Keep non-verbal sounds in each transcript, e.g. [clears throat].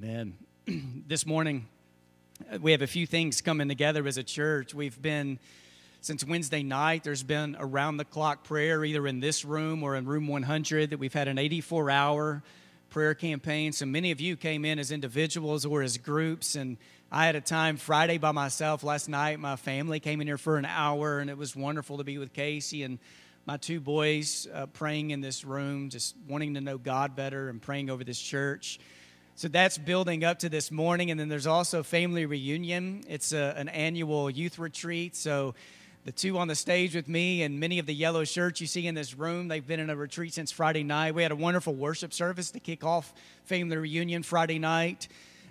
Amen. [clears throat] this morning, uh, we have a few things coming together as a church. We've been, since Wednesday night, there's been around the clock prayer either in this room or in room 100 that we've had an 84 hour prayer campaign. So many of you came in as individuals or as groups. And I had a time Friday by myself last night. My family came in here for an hour, and it was wonderful to be with Casey and my two boys uh, praying in this room, just wanting to know God better and praying over this church. So that's building up to this morning. And then there's also Family Reunion. It's a, an annual youth retreat. So the two on the stage with me and many of the yellow shirts you see in this room, they've been in a retreat since Friday night. We had a wonderful worship service to kick off Family Reunion Friday night.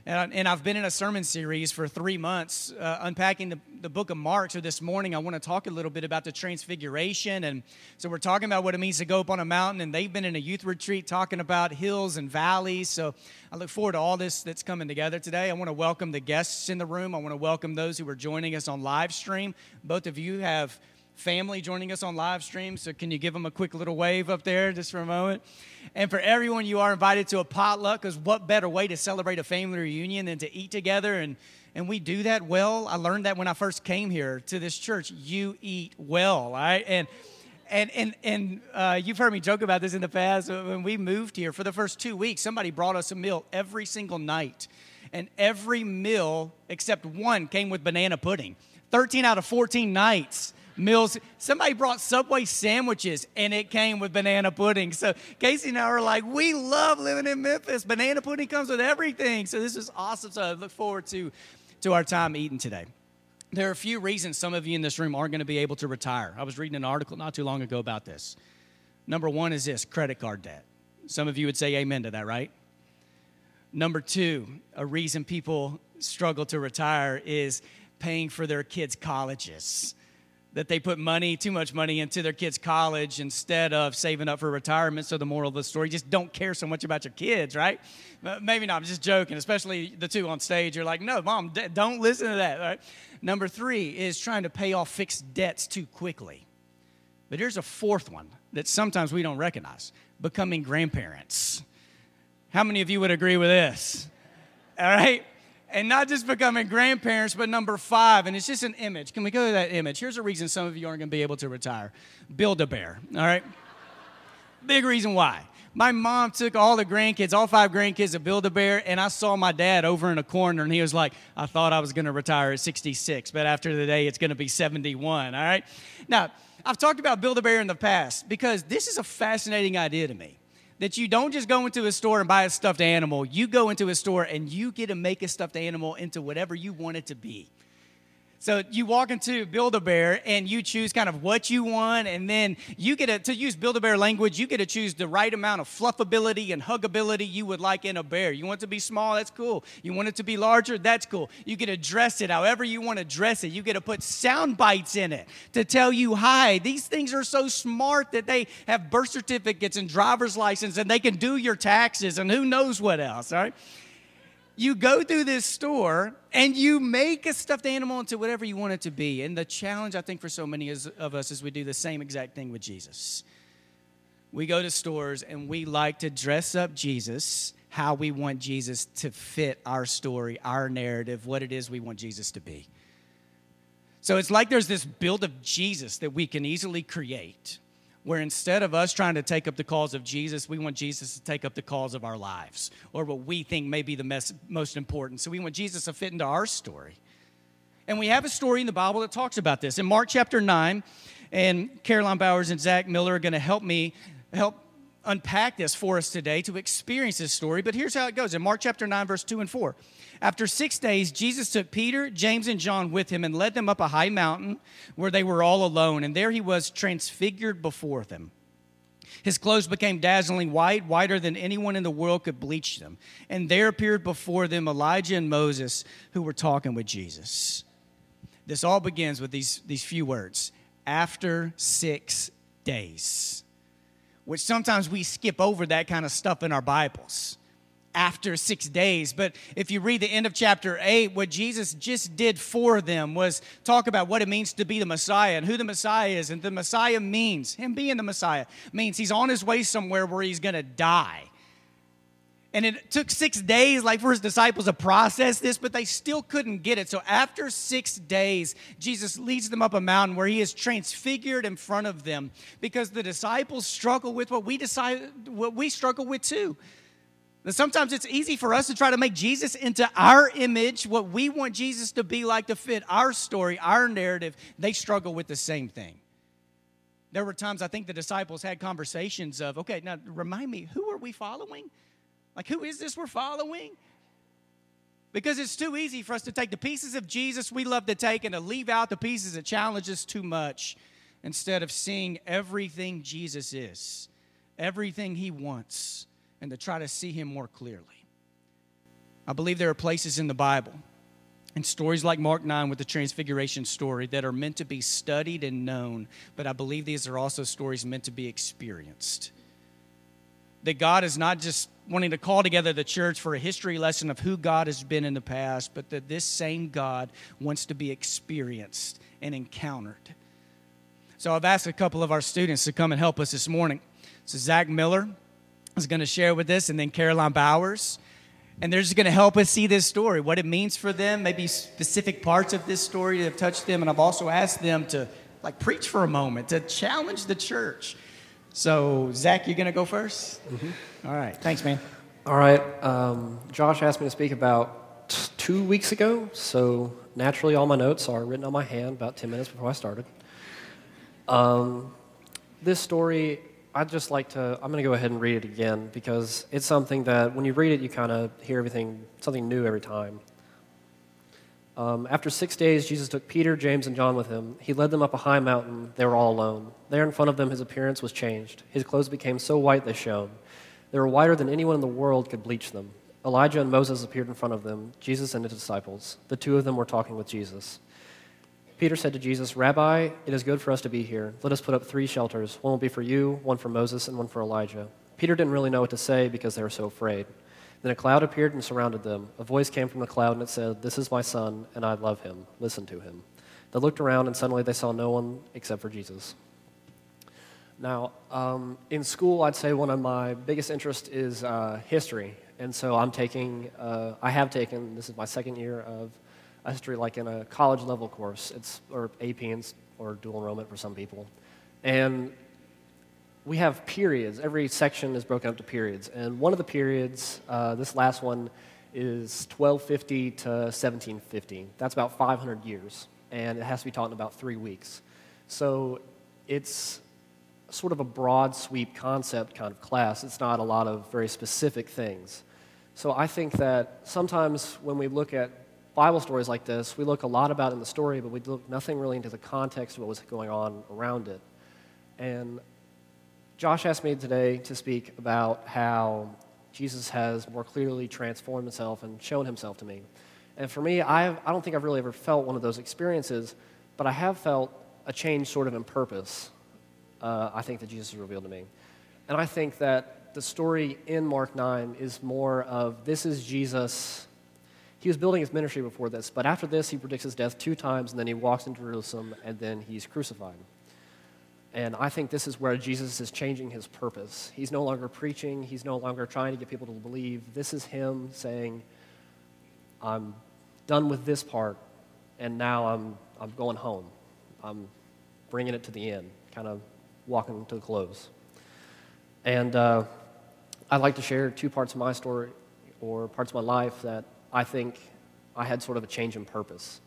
And, I've been in a sermon series for three months uh, unpacking the, the book of Mark. So this morning, I want to talk a little bit about the transfiguration. And so we're talking about what it means to go up on a mountain. And they've been in a youth retreat talking about hills and valleys. So I look forward to all this that's coming together today. I want to welcome the guests in the room. I want to welcome those who are joining us on live stream. Both of you have family joining us on live stream. So, can you give them a quick little wave up there just for a moment? And for everyone, you are invited to a potluck because what better way to celebrate a family reunion than to eat together? And, and we do that well. I learned that when I first came here to this church. You eat well, all right? And and and and uh, you've heard me joke about this in the past. When we moved here for the first two weeks, somebody brought us a meal every single night, and every meal except one came with banana pudding. Thirteen out of fourteen nights meals. Somebody brought Subway sandwiches and it came with banana pudding. So Casey and I are like, we love living in Memphis. Banana pudding comes with everything. So this is awesome. So I look forward to, to our time eating today. There are a few reasons some of you in this room aren't going to be able to retire. I was reading an article not too long ago about this. Number one is this credit card debt. Some of you would say amen to that, right? Number two, a reason people struggle to retire is paying for their kids' colleges that they put money, too much money into their kids' college instead of saving up for retirement. So the moral of the story, just don't care so much about your kids, right? Maybe not, I'm just joking, especially the two on stage. You're like, no, mom, don't listen to that, right? Number three is trying to pay off fixed debts too quickly. But here's a fourth one that sometimes we don't recognize becoming grandparents. How many of you would agree with this? All right? And not just becoming grandparents, but number five, and it's just an image. Can we go to that image? Here's a reason some of you aren't going to be able to retire Build a bear, all right? Big reason why. My mom took all the grandkids, all five grandkids to Build a Bear, and I saw my dad over in a corner, and he was like, I thought I was going to retire at 66, but after the day, it's going to be 71, all right? Now, I've talked about Build a Bear in the past because this is a fascinating idea to me that you don't just go into a store and buy a stuffed animal. You go into a store and you get to make a stuffed animal into whatever you want it to be. So you walk into Build a Bear and you choose kind of what you want, and then you get to, to use Build a Bear language, you get to choose the right amount of fluffability and huggability you would like in a bear. You want it to be small, that's cool. You want it to be larger, that's cool. You get to dress it however you want to dress it. You get to put sound bites in it to tell you hi. These things are so smart that they have birth certificates and driver's license and they can do your taxes and who knows what else, all right? You go through this store and you make a stuffed animal into whatever you want it to be. And the challenge, I think, for so many of us is we do the same exact thing with Jesus. We go to stores and we like to dress up Jesus how we want Jesus to fit our story, our narrative, what it is we want Jesus to be. So it's like there's this build of Jesus that we can easily create where instead of us trying to take up the cause of Jesus, we want Jesus to take up the cause of our lives or what we think may be the most important. So we want Jesus to fit into our story. And we have a story in the Bible that talks about this. In Mark chapter 9, and Caroline Bowers and Zach Miller are going to help me help unpack this for us today to experience this story. But here's how it goes in Mark chapter 9, verse 2 and 4. After six days, Jesus took Peter, James, and John with him and led them up a high mountain where they were all alone. And there he was transfigured before them. His clothes became dazzling white, whiter than anyone in the world could bleach them. And there appeared before them Elijah and Moses, who were talking with Jesus. This all begins with these, these few words after six days, which sometimes we skip over that kind of stuff in our Bibles after six days. But if you read the end of chapter 8, what Jesus just did for them was talk about what it means to be the Messiah and who the Messiah is. And the Messiah means, him being the Messiah, means he's on his way somewhere where he's going to die. And it took six days, like for his disciples to process this, but they still couldn't get it. So after six days, Jesus leads them up a mountain where he is transfigured in front of them because the disciples struggle with what we decide, what we struggle with too. And sometimes it's easy for us to try to make Jesus into our image, what we want Jesus to be like to fit our story, our narrative. They struggle with the same thing. There were times I think the disciples had conversations of, okay, now remind me, who are we following? Like, who is this we're following? Because it's too easy for us to take the pieces of Jesus we love to take and to leave out the pieces that challenge us too much instead of seeing everything Jesus is, everything he wants, and to try to see him more clearly. I believe there are places in the Bible and stories like Mark 9 with the Transfiguration story that are meant to be studied and known, but I believe these are also stories meant to be experienced. That God is not just wanting to call together the church for a history lesson of who God has been in the past, but that this same God wants to be experienced and encountered. So I've asked a couple of our students to come and help us this morning. So Zach Miller is going to share with us, and then Caroline Bowers and they're just going to help us see this story, what it means for them, maybe specific parts of this story that have touched them. And I've also asked them to like preach for a moment, to challenge the church. So, Zach, you're going to go 1st mm-hmm. All right. Thanks, man. All right. Um, Josh asked me to speak about t- two weeks ago. So, naturally, all my notes are written on my hand about 10 minutes before I started. Um, this story I'd just like to, I'm going to go ahead and read it again because it's something that when you read it, you kind of hear everything, something new every time. Um, after six days, Jesus took Peter, James, and John with him. He led them up a high mountain. They were all alone. There in front of them, his appearance was changed. His clothes became so white they shone. They were whiter than anyone in the world could bleach them. Elijah and Moses appeared in front of them, Jesus and his disciples. The two of them were talking with Jesus. Peter said to Jesus, Rabbi, it is good for us to be here. Let us put up three shelters. One will be for you, one for Moses, and one for Elijah. Peter didn't really know what to say because they were so afraid. Then a cloud appeared and surrounded them. A voice came from the cloud and it said, This is my son, and I love him. Listen to him. They looked around and suddenly they saw no one except for Jesus. Now, um, in school, I'd say one of my biggest interests is uh, history. And so I'm taking, uh, I have taken, this is my second year of history like in a college level course. It's or AP or dual enrollment for some people, and we have periods. Every section is broken up to periods, and one of the periods, uh, this last one, is 1250 to 1750. That's about 500 years, and it has to be taught in about three weeks. So it's sort of a broad sweep concept kind of class. It's not a lot of very specific things. So I think that sometimes when we look at Bible stories like this, we look a lot about in the story, but we look nothing really into the context of what was going on around it. And Josh asked me today to speak about how Jesus has more clearly transformed himself and shown himself to me. And for me, I've, I don't think I've really ever felt one of those experiences, but I have felt a change sort of in purpose, uh, I think, that Jesus has revealed to me. And I think that the story in Mark 9 is more of this is Jesus he was building his ministry before this, but after this, he predicts his death two times, and then he walks into Jerusalem, and then he's crucified. And I think this is where Jesus is changing his purpose. He's no longer preaching, he's no longer trying to get people to believe. This is him saying, I'm done with this part, and now I'm, I'm going home. I'm bringing it to the end, kind of walking to the close. And uh, I'd like to share two parts of my story or parts of my life that I think I had sort of a change in purpose.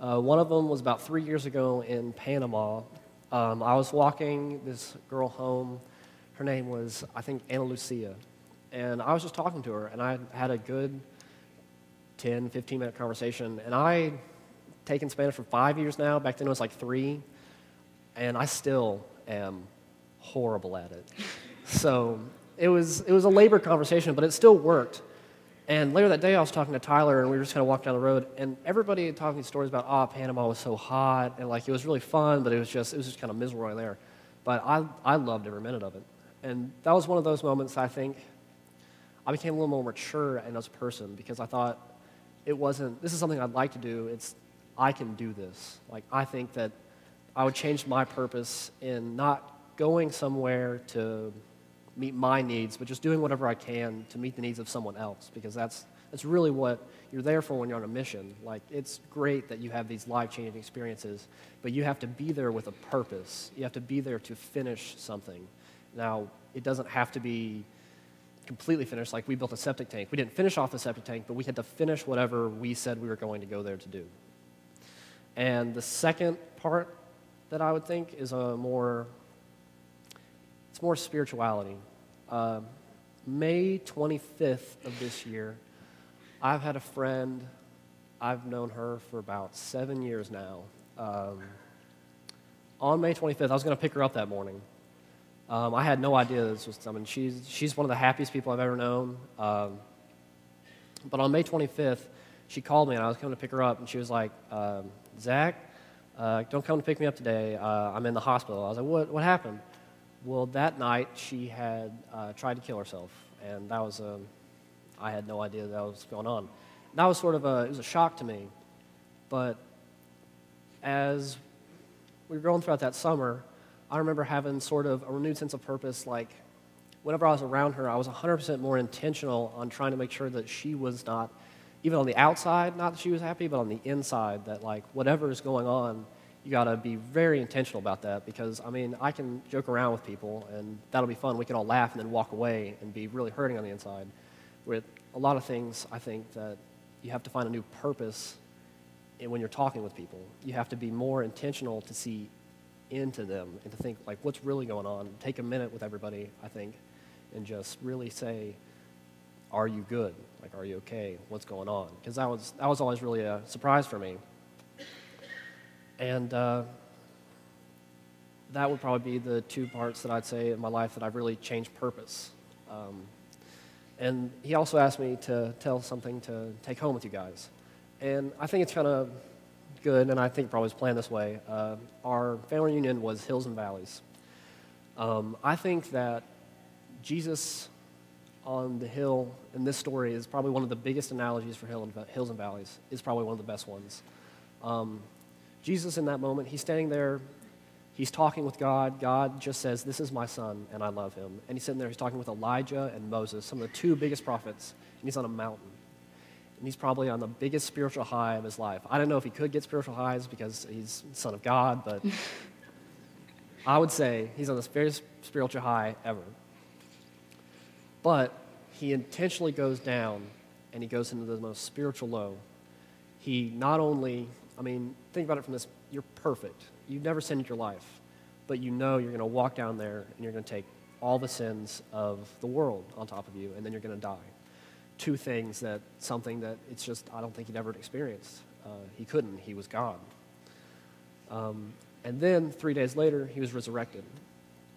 Uh, one of them was about three years ago in Panama. Um, I was walking this girl home. Her name was, I think, Ana Lucia. And I was just talking to her, and I had a good 10, 15 minute conversation. And I taken Spanish for five years now. Back then it was like three. And I still am horrible at it. [laughs] So it was, it was a labor conversation, but it still worked. And later that day, I was talking to Tyler, and we were just kind of walking down the road, and everybody talking stories about, oh, Panama was so hot, and like it was really fun, but it was just it was just kind of miserable right there. But I I loved every minute of it, and that was one of those moments I think I became a little more mature and as a person because I thought it wasn't this is something I'd like to do. It's I can do this. Like I think that I would change my purpose in not going somewhere to meet my needs, but just doing whatever I can to meet the needs of someone else because that's, that's really what you're there for when you're on a mission. Like, it's great that you have these life changing experiences, but you have to be there with a purpose. You have to be there to finish something. Now, it doesn't have to be completely finished. Like, we built a septic tank. We didn't finish off the septic tank, but we had to finish whatever we said we were going to go there to do. And the second part that I would think is a more it's more spirituality. Uh, May 25th of this year, I've had a friend. I've known her for about seven years now. Um, on May 25th, I was going to pick her up that morning. Um, I had no idea this was coming. She's, she's one of the happiest people I've ever known. Um, but on May 25th, she called me and I was coming to pick her up, and she was like, um, Zach, uh, don't come to pick me up today. Uh, I'm in the hospital. I was like, what, what happened? Well, that night she had uh, tried to kill herself, and that was, um, I had no idea that was going on. That was sort of a, it was a shock to me. But as we were going throughout that summer, I remember having sort of a renewed sense of purpose. Like, whenever I was around her, I was 100% more intentional on trying to make sure that she was not, even on the outside, not that she was happy, but on the inside, that like whatever is going on, you got to be very intentional about that because, I mean, I can joke around with people and that'll be fun. We can all laugh and then walk away and be really hurting on the inside. With a lot of things, I think that you have to find a new purpose when you're talking with people. You have to be more intentional to see into them and to think, like, what's really going on. Take a minute with everybody, I think, and just really say, are you good? Like, are you okay? What's going on? Because that was, that was always really a surprise for me. And uh, that would probably be the two parts that I'd say in my life that I've really changed purpose. Um, and he also asked me to tell something to take home with you guys. And I think it's kind of good, and I think probably was planned this way. Uh, our family reunion was hills and valleys. Um, I think that Jesus on the hill in this story is probably one of the biggest analogies for hill and, hills and valleys. Is probably one of the best ones. Um, Jesus, in that moment, he's standing there, he's talking with God. God just says, This is my son, and I love him. And he's sitting there, he's talking with Elijah and Moses, some of the two biggest prophets, and he's on a mountain. And he's probably on the biggest spiritual high of his life. I don't know if he could get spiritual highs because he's son of God, but [laughs] I would say he's on the very spiritual high ever. But he intentionally goes down and he goes into the most spiritual low. He not only I mean, think about it from this you're perfect. You've never sinned in your life, but you know you're going to walk down there and you're going to take all the sins of the world on top of you, and then you're going to die. Two things that something that it's just, I don't think he'd ever experienced. Uh, he couldn't, he was God. Um, and then three days later, he was resurrected.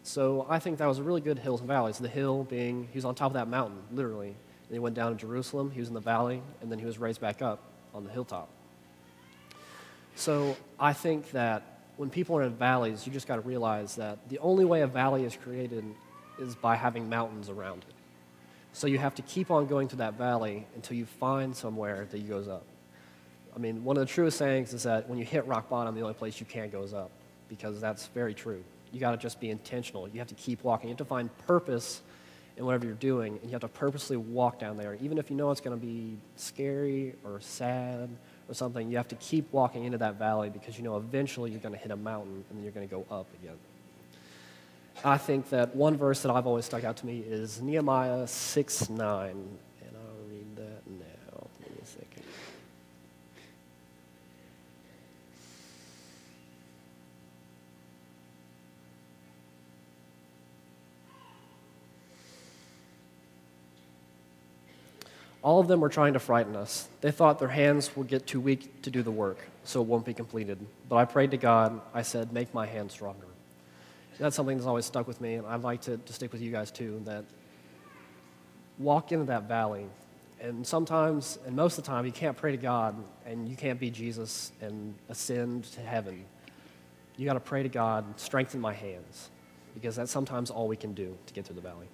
So I think that was a really good hills and valleys. The hill being, he was on top of that mountain, literally. And he went down to Jerusalem, he was in the valley, and then he was raised back up on the hilltop. So I think that when people are in valleys, you just got to realize that the only way a valley is created is by having mountains around it. So you have to keep on going to that valley until you find somewhere that you goes up. I mean, one of the truest sayings is that when you hit rock bottom, the only place you can go is up, because that's very true. You got to just be intentional. You have to keep walking. You have to find purpose in whatever you're doing, and you have to purposely walk down there, even if you know it's going to be scary or sad something, you have to keep walking into that valley because you know eventually you're going to hit a mountain and you're going to go up again. I think that one verse that I've always stuck out to me is Nehemiah 6 9. All of them were trying to frighten us. They thought their hands would get too weak to do the work, so it won't be completed. But I prayed to God. I said, Make my hands stronger. That's something that's always stuck with me, and I'd like to, to stick with you guys too that walk into that valley. And sometimes, and most of the time, you can't pray to God and you can't be Jesus and ascend to heaven. You got to pray to God, strengthen my hands, because that's sometimes all we can do to get through the valley.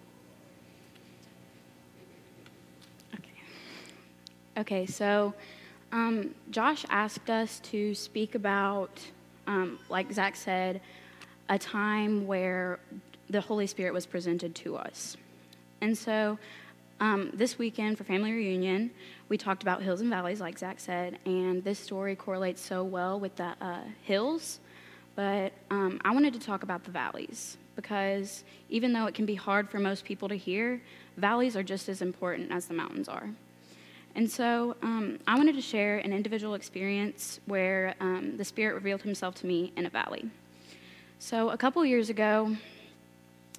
Okay, so um, Josh asked us to speak about, um, like Zach said, a time where the Holy Spirit was presented to us. And so um, this weekend for family reunion, we talked about hills and valleys, like Zach said, and this story correlates so well with the uh, hills. But um, I wanted to talk about the valleys because even though it can be hard for most people to hear, valleys are just as important as the mountains are. And so um, I wanted to share an individual experience where um, the Spirit revealed Himself to me in a valley. So a couple years ago,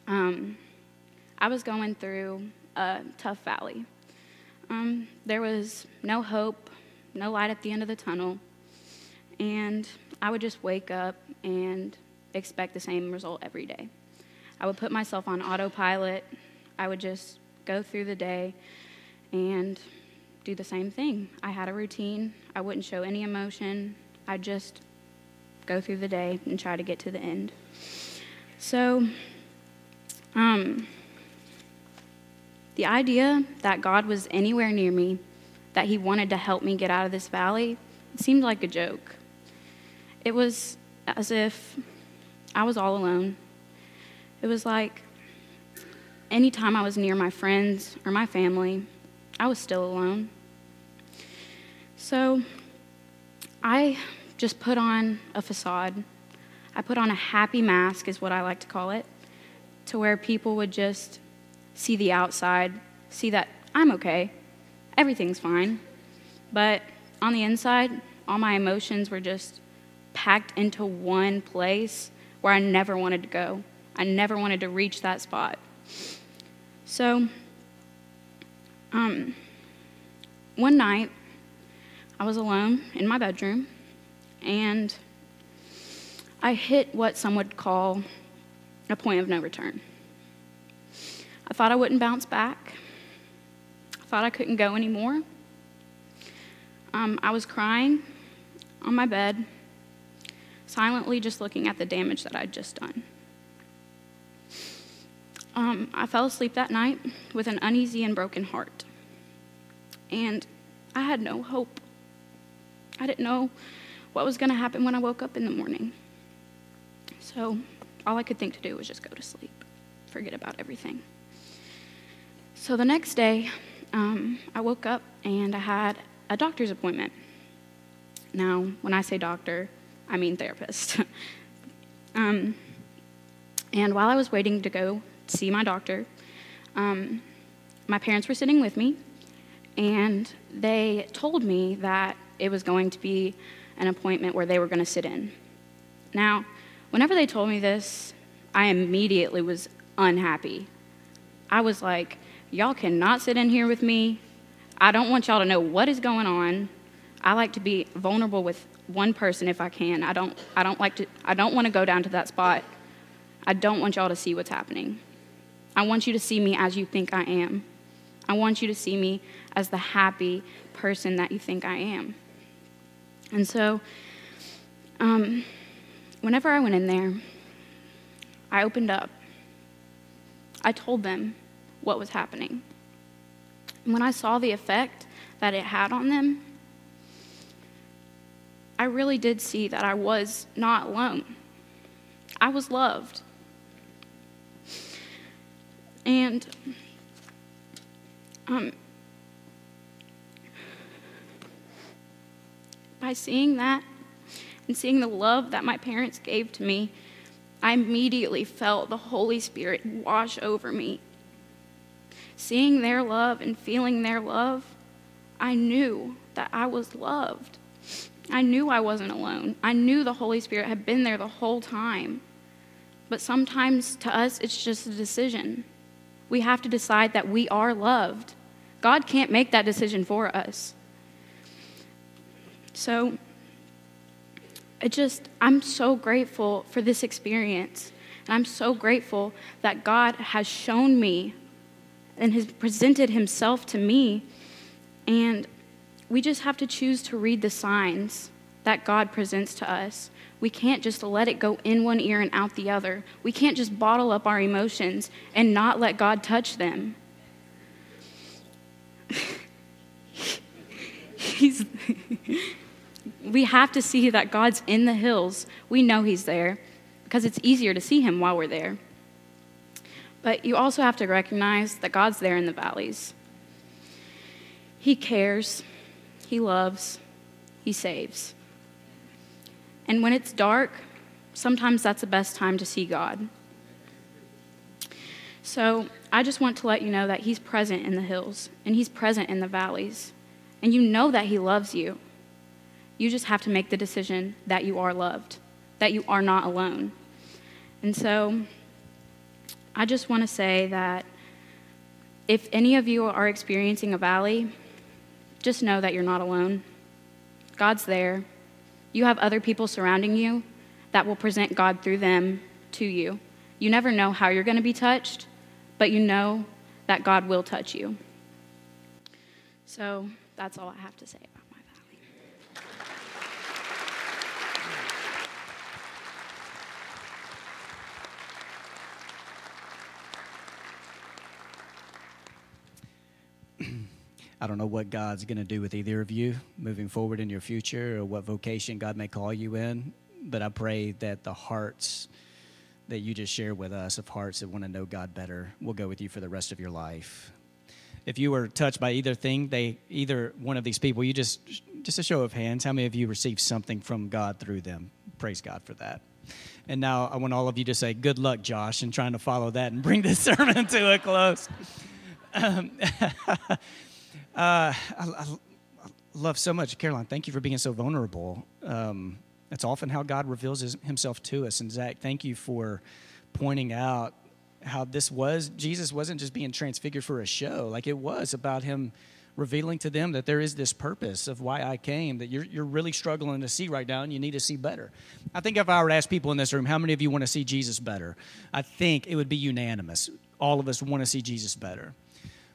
um, I was going through a tough valley. Um, there was no hope, no light at the end of the tunnel, and I would just wake up and expect the same result every day. I would put myself on autopilot. I would just go through the day and do the same thing. I had a routine. I wouldn't show any emotion. I'd just go through the day and try to get to the end. So, um, the idea that God was anywhere near me, that He wanted to help me get out of this valley, seemed like a joke. It was as if I was all alone. It was like anytime I was near my friends or my family, I was still alone. So I just put on a facade. I put on a happy mask, is what I like to call it, to where people would just see the outside, see that I'm okay, everything's fine. But on the inside, all my emotions were just packed into one place where I never wanted to go. I never wanted to reach that spot. So, um, one night, I was alone in my bedroom, and I hit what some would call a point of no return. I thought I wouldn't bounce back. I thought I couldn't go anymore. Um, I was crying on my bed, silently just looking at the damage that I'd just done. Um, I fell asleep that night with an uneasy and broken heart. And I had no hope. I didn't know what was going to happen when I woke up in the morning. So all I could think to do was just go to sleep, forget about everything. So the next day, um, I woke up and I had a doctor's appointment. Now, when I say doctor, I mean therapist. [laughs] um, and while I was waiting to go see my doctor. Um, my parents were sitting with me, and they told me that it was going to be an appointment where they were going to sit in. Now, whenever they told me this, I immediately was unhappy. I was like, y'all cannot sit in here with me. I don't want y'all to know what is going on. I like to be vulnerable with one person if I can. I don't I don't like to I don't want to go down to that spot. I don't want y'all to see what's happening. I want you to see me as you think I am. I want you to see me as the happy person that you think I am. And so, um, whenever I went in there, I opened up. I told them what was happening. And when I saw the effect that it had on them, I really did see that I was not alone. I was loved. And um, by seeing that and seeing the love that my parents gave to me, I immediately felt the Holy Spirit wash over me. Seeing their love and feeling their love, I knew that I was loved. I knew I wasn't alone. I knew the Holy Spirit had been there the whole time. But sometimes to us, it's just a decision we have to decide that we are loved. God can't make that decision for us. So, it just, I'm so grateful for this experience. And I'm so grateful that God has shown me and has presented himself to me. And we just have to choose to read the signs that God presents to us. We can't just let it go in one ear and out the other. We can't just bottle up our emotions and not let God touch them. [laughs] He's we have to see that God's in the hills. We know He's there because it's easier to see Him while we're there. But you also have to recognize that God's there in the valleys. He cares, He loves, He saves. And when it's dark, sometimes that's the best time to see God. So I just want to let you know that He's present in the hills and He's present in the valleys. And you know that He loves you. You just have to make the decision that you are loved, that you are not alone. And so I just want to say that if any of you are experiencing a valley, just know that you're not alone. God's there. You have other people surrounding you that will present God through them to you. You never know how you're going to be touched, but you know that God will touch you. So that's all I have to say I don't know what God's going to do with either of you moving forward in your future or what vocation God may call you in, but I pray that the hearts that you just shared with us of hearts that want to know God better will go with you for the rest of your life. If you were touched by either thing, they either one of these people, you just just a show of hands, how many of you received something from God through them? Praise God for that. And now I want all of you to say, Good luck, Josh, in trying to follow that and bring this [laughs] sermon to a close. Um, [laughs] uh, I, I, love so much, Caroline. Thank you for being so vulnerable. Um, that's often how God reveals his, himself to us. And Zach, thank you for pointing out how this was. Jesus wasn't just being transfigured for a show, like it was about him revealing to them that there is this purpose of why I came that you're, you're really struggling to see right now and you need to see better. I think if I were to ask people in this room, how many of you want to see Jesus better? I think it would be unanimous. All of us want to see Jesus better.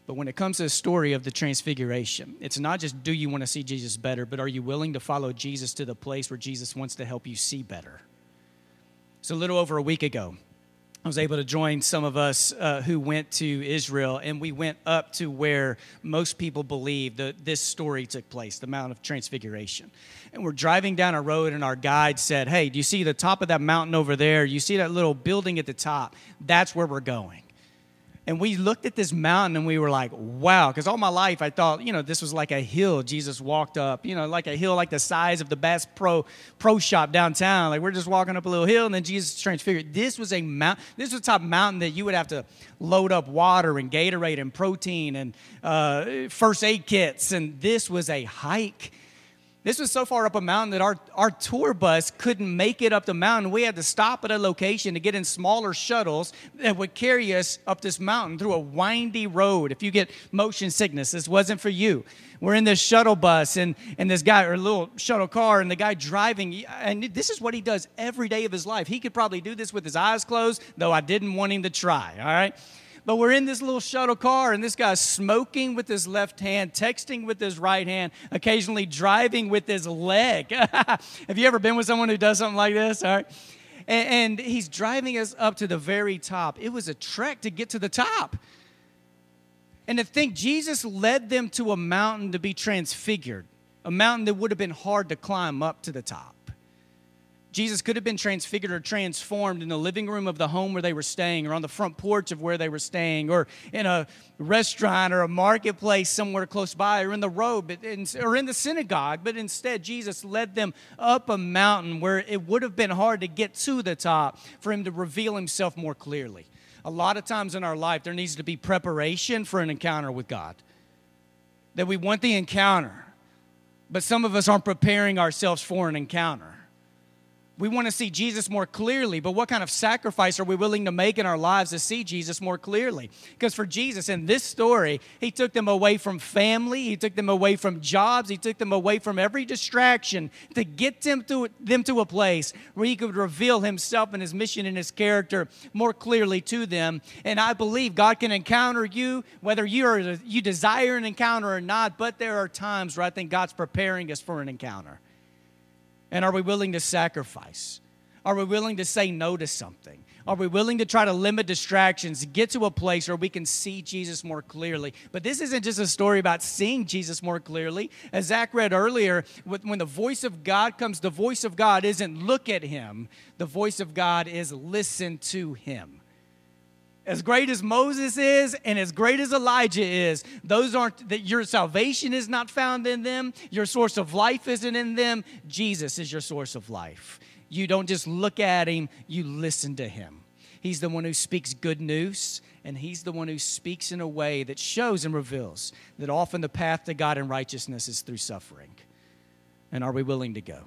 But when it comes to the story of the transfiguration, it's not just do you want to see Jesus better, but are you willing to follow Jesus to the place where Jesus wants to help you see better? So, a little over a week ago, I was able to join some of us uh, who went to Israel, and we went up to where most people believe that this story took place, the Mount of Transfiguration. And we're driving down a road, and our guide said, Hey, do you see the top of that mountain over there? You see that little building at the top? That's where we're going. And we looked at this mountain and we were like, wow. Because all my life I thought, you know, this was like a hill Jesus walked up, you know, like a hill like the size of the Bass Pro Pro Shop downtown. Like we're just walking up a little hill and then Jesus transfigured. This was a mount. This was top mountain that you would have to load up water and Gatorade and protein and uh, first aid kits. And this was a hike this was so far up a mountain that our, our tour bus couldn't make it up the mountain. We had to stop at a location to get in smaller shuttles that would carry us up this mountain through a windy road. If you get motion sickness, this wasn't for you. We're in this shuttle bus and, and this guy, or little shuttle car, and the guy driving, and this is what he does every day of his life. He could probably do this with his eyes closed, though I didn't want him to try, all right? But we're in this little shuttle car, and this guy's smoking with his left hand, texting with his right hand, occasionally driving with his leg. [laughs] Have you ever been with someone who does something like this? All right. And, and he's driving us up to the very top. It was a trek to get to the top. And to think Jesus led them to a mountain to be transfigured, a mountain that would have been hard to climb up to the top. Jesus could have been transfigured or transformed in the living room of the home where they were staying, or on the front porch of where they were staying, or in a restaurant or a marketplace somewhere close by, or in the road, or in the synagogue. But instead, Jesus led them up a mountain where it would have been hard to get to the top for him to reveal himself more clearly. A lot of times in our life, there needs to be preparation for an encounter with God. That we want the encounter, but some of us aren't preparing ourselves for an encounter. We want to see Jesus more clearly, but what kind of sacrifice are we willing to make in our lives to see Jesus more clearly? Because for Jesus, in this story, he took them away from family, he took them away from jobs, he took them away from every distraction to get them to, them to a place where he could reveal himself and his mission and his character more clearly to them. And I believe God can encounter you, whether you, are, you desire an encounter or not, but there are times where I think God's preparing us for an encounter. And are we willing to sacrifice? Are we willing to say no to something? Are we willing to try to limit distractions, get to a place where we can see Jesus more clearly? But this isn't just a story about seeing Jesus more clearly. As Zach read earlier, when the voice of God comes, the voice of God isn't look at him, the voice of God is listen to him. As great as Moses is and as great as Elijah is, those aren't that your salvation is not found in them, your source of life isn't in them. Jesus is your source of life. You don't just look at him, you listen to him. He's the one who speaks good news, and he's the one who speaks in a way that shows and reveals that often the path to God and righteousness is through suffering. And are we willing to go?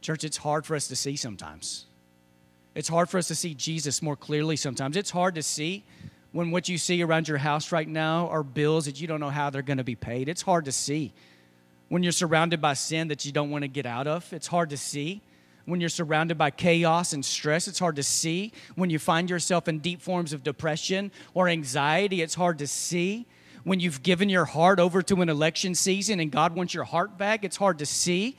Church, it's hard for us to see sometimes. It's hard for us to see Jesus more clearly sometimes. It's hard to see when what you see around your house right now are bills that you don't know how they're going to be paid. It's hard to see. When you're surrounded by sin that you don't want to get out of, it's hard to see. When you're surrounded by chaos and stress, it's hard to see. When you find yourself in deep forms of depression or anxiety, it's hard to see. When you've given your heart over to an election season and God wants your heart back, it's hard to see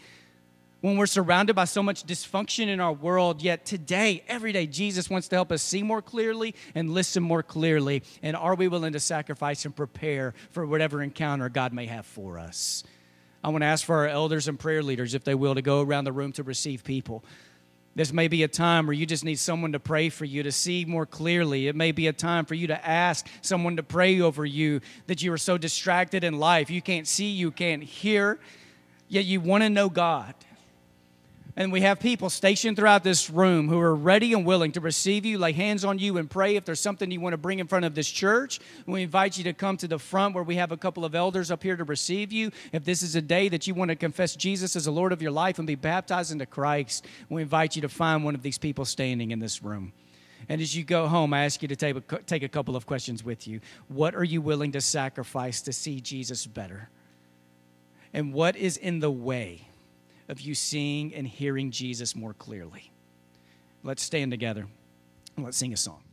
when we're surrounded by so much dysfunction in our world, yet today, every day, Jesus wants to help us see more clearly and listen more clearly. And are we willing to sacrifice and prepare for whatever encounter God may have for us? I want to ask for our elders and prayer leaders, if they will, to go around the room to receive people. This may be a time where you just need someone to pray for you to see more clearly. It may be a time for you to ask someone to pray over you that you are so distracted in life. You can't see, you can't hear, yet you want to know God. And we have people stationed throughout this room who are ready and willing to receive you, lay hands on you, and pray if there's something you want to bring in front of this church. We invite you to come to the front where we have a couple of elders up here to receive you. If this is a day that you want to confess Jesus as the Lord of your life and be baptized into Christ, we invite you to find one of these people standing in this room. And as you go home, I ask you to take a, take a couple of questions with you. What are you willing to sacrifice to see Jesus better? And what is in the way? Of you seeing and hearing Jesus more clearly. Let's stand together and let's sing a song.